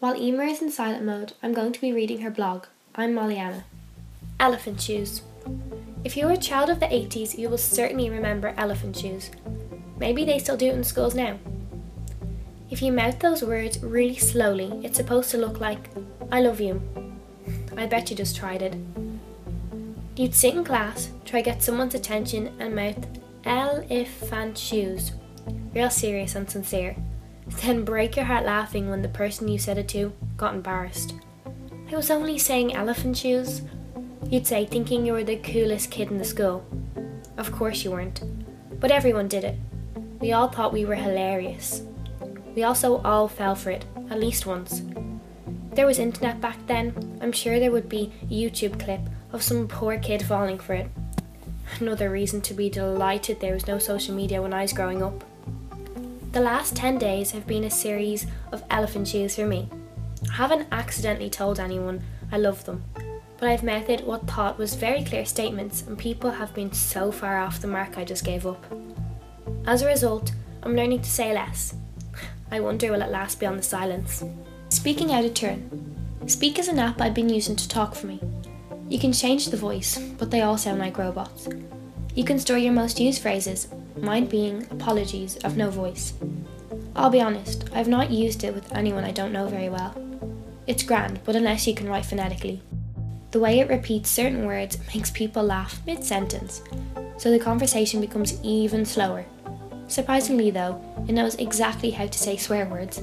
While Emer is in silent mode, I'm going to be reading her blog. I'm Molly-Anna. Elephant shoes. If you're a child of the 80s, you will certainly remember elephant shoes. Maybe they still do it in schools now. If you mouth those words really slowly, it's supposed to look like, I love you. I bet you just tried it. You'd sit in class, try get someone's attention, and mouth elephant shoes. Real serious and sincere. Then break your heart laughing when the person you said it to got embarrassed. I was only saying elephant shoes. You'd say, thinking you were the coolest kid in the school. Of course you weren't. But everyone did it. We all thought we were hilarious. We also all fell for it, at least once. There was internet back then, I'm sure there would be a YouTube clip of some poor kid falling for it. Another reason to be delighted there was no social media when I was growing up. The last 10 days have been a series of elephant shoes for me. I haven't accidentally told anyone I love them, but I've mouthed what thought was very clear statements, and people have been so far off the mark I just gave up. As a result, I'm learning to say less. I wonder will it last beyond the silence. Speaking out of turn. Speak is an app I've been using to talk for me. You can change the voice, but they all sound like robots. You can store your most used phrases, mine being apologies of no voice. I'll be honest, I've not used it with anyone I don't know very well. It's grand, but unless you can write phonetically. The way it repeats certain words makes people laugh mid sentence, so the conversation becomes even slower. Surprisingly, though, it knows exactly how to say swear words.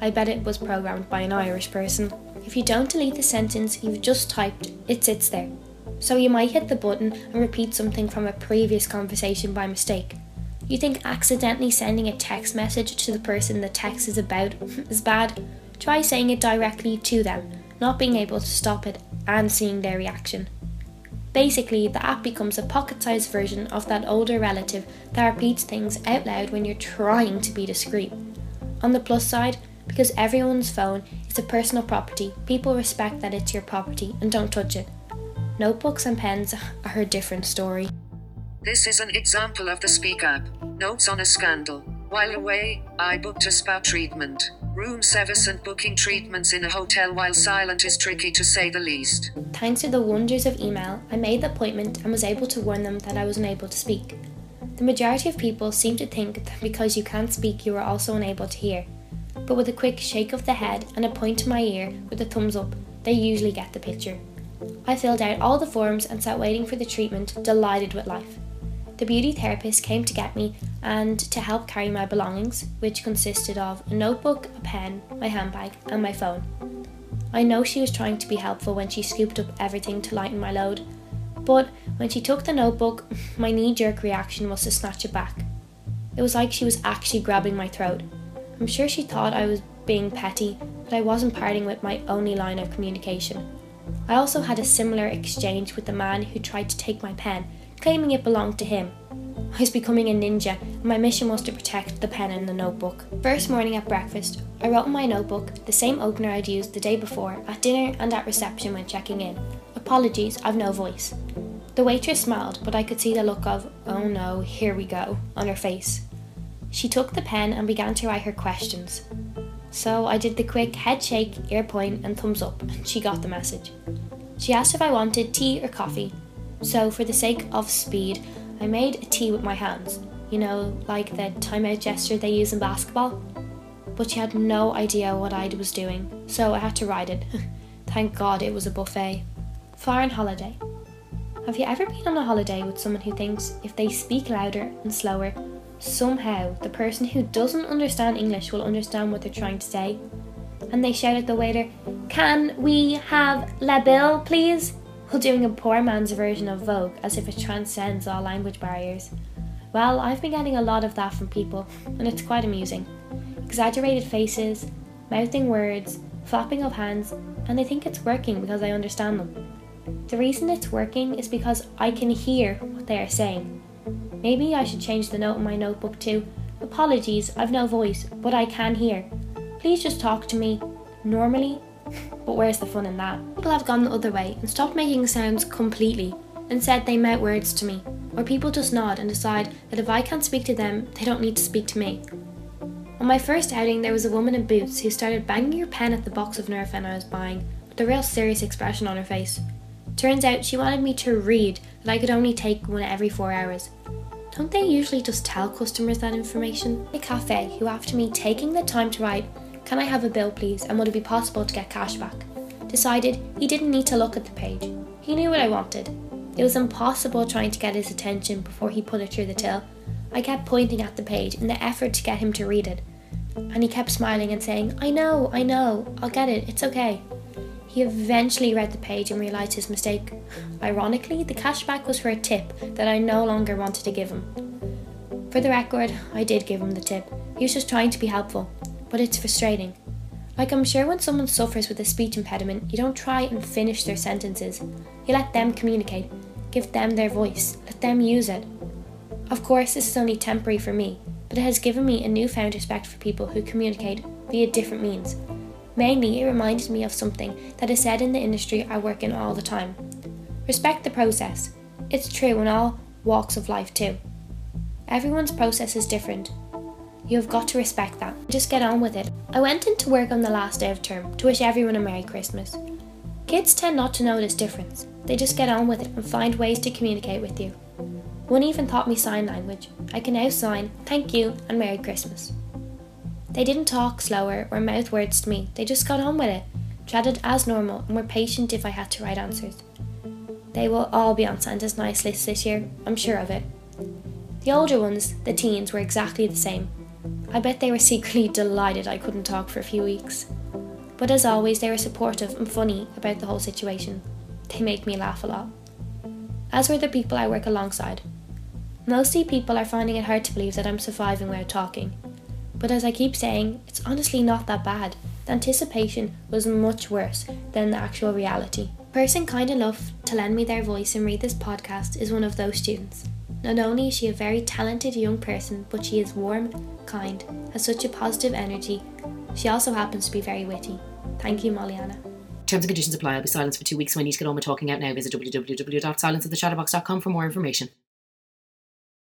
I bet it was programmed by an Irish person. If you don't delete the sentence you've just typed, it sits there. So you might hit the button and repeat something from a previous conversation by mistake. You think accidentally sending a text message to the person the text is about is bad? Try saying it directly to them, not being able to stop it and seeing their reaction. Basically, the app becomes a pocket sized version of that older relative that repeats things out loud when you're trying to be discreet. On the plus side, because everyone's phone is a personal property, people respect that it's your property and don't touch it. Notebooks and pens are a different story. This is an example of the Speak app. Notes on a scandal. While away, I booked a spa treatment. Room service and booking treatments in a hotel while silent is tricky to say the least. Thanks to the wonders of email, I made the appointment and was able to warn them that I was unable to speak. The majority of people seem to think that because you can't speak, you are also unable to hear. But with a quick shake of the head and a point to my ear with a thumbs up, they usually get the picture. I filled out all the forms and sat waiting for the treatment, delighted with life. The beauty therapist came to get me and to help carry my belongings, which consisted of a notebook, a pen, my handbag, and my phone. I know she was trying to be helpful when she scooped up everything to lighten my load, but when she took the notebook, my knee jerk reaction was to snatch it back. It was like she was actually grabbing my throat. I'm sure she thought I was being petty, but I wasn't parting with my only line of communication. I also had a similar exchange with the man who tried to take my pen claiming it belonged to him. I was becoming a ninja, and my mission was to protect the pen and the notebook. First morning at breakfast, I wrote in my notebook the same opener I'd used the day before at dinner and at reception when checking in. Apologies, I've no voice. The waitress smiled, but I could see the look of, oh no, here we go, on her face. She took the pen and began to write her questions. So I did the quick head shake, ear point, and thumbs up, and she got the message. She asked if I wanted tea or coffee, so, for the sake of speed, I made a tea with my hands, you know, like the timeout gesture they use in basketball. But she had no idea what I was doing, so I had to ride it. Thank God it was a buffet. Foreign holiday. Have you ever been on a holiday with someone who thinks if they speak louder and slower, somehow the person who doesn't understand English will understand what they're trying to say? And they shout at the waiter, Can we have la bill, please? while doing a poor man's version of Vogue as if it transcends all language barriers. Well, I've been getting a lot of that from people, and it's quite amusing. Exaggerated faces, mouthing words, flapping of hands, and they think it's working because I understand them. The reason it's working is because I can hear what they are saying. Maybe I should change the note in my notebook to Apologies, I've no voice, but I can hear. Please just talk to me normally but where's the fun in that? People have gone the other way and stopped making sounds completely and said they mouth words to me, or people just nod and decide that if I can't speak to them, they don't need to speak to me. On my first outing, there was a woman in boots who started banging her pen at the box of Nurofen I was buying, with a real serious expression on her face. Turns out she wanted me to read that I could only take one every four hours. Don't they usually just tell customers that information? A cafe who, after me taking the time to write, Can I have a bill please, and would it be possible to get cash back? decided he didn't need to look at the page. He knew what I wanted. It was impossible trying to get his attention before he put it through the till. I kept pointing at the page in the effort to get him to read it, and he kept smiling and saying, I know, I know, I'll get it, it's okay. He eventually read the page and realised his mistake. Ironically, the cashback was for a tip that I no longer wanted to give him. For the record, I did give him the tip. He was just trying to be helpful, but it's frustrating. Like I'm sure when someone suffers with a speech impediment, you don't try and finish their sentences. You let them communicate, give them their voice, let them use it. Of course, this is only temporary for me, but it has given me a newfound respect for people who communicate via different means. Mainly, it reminded me of something that is said in the industry I work in all the time respect the process. It's true in all walks of life, too. Everyone's process is different. You have got to respect that. Just get on with it. I went into work on the last day of term to wish everyone a Merry Christmas. Kids tend not to notice difference. They just get on with it and find ways to communicate with you. One even taught me sign language. I can now sign thank you and Merry Christmas. They didn't talk slower or mouth words to me, they just got on with it, chatted as normal, and were patient if I had to write answers. They will all be on Santa's nice list this year, I'm sure of it. The older ones, the teens, were exactly the same. I bet they were secretly delighted I couldn't talk for a few weeks. But as always, they were supportive and funny about the whole situation. They make me laugh a lot. As were the people I work alongside. Mostly people are finding it hard to believe that I'm surviving without talking. But as I keep saying, it's honestly not that bad. The anticipation was much worse than the actual reality. The person kind enough to lend me their voice and read this podcast is one of those students. Not only is she a very talented young person, but she is warm, kind, has such a positive energy. She also happens to be very witty. Thank you, Molly-Anna. Terms and conditions apply. I'll be silenced for two weeks, so I need to get on with talking out now. Visit www.silenceoftheshadowbox.com for more information.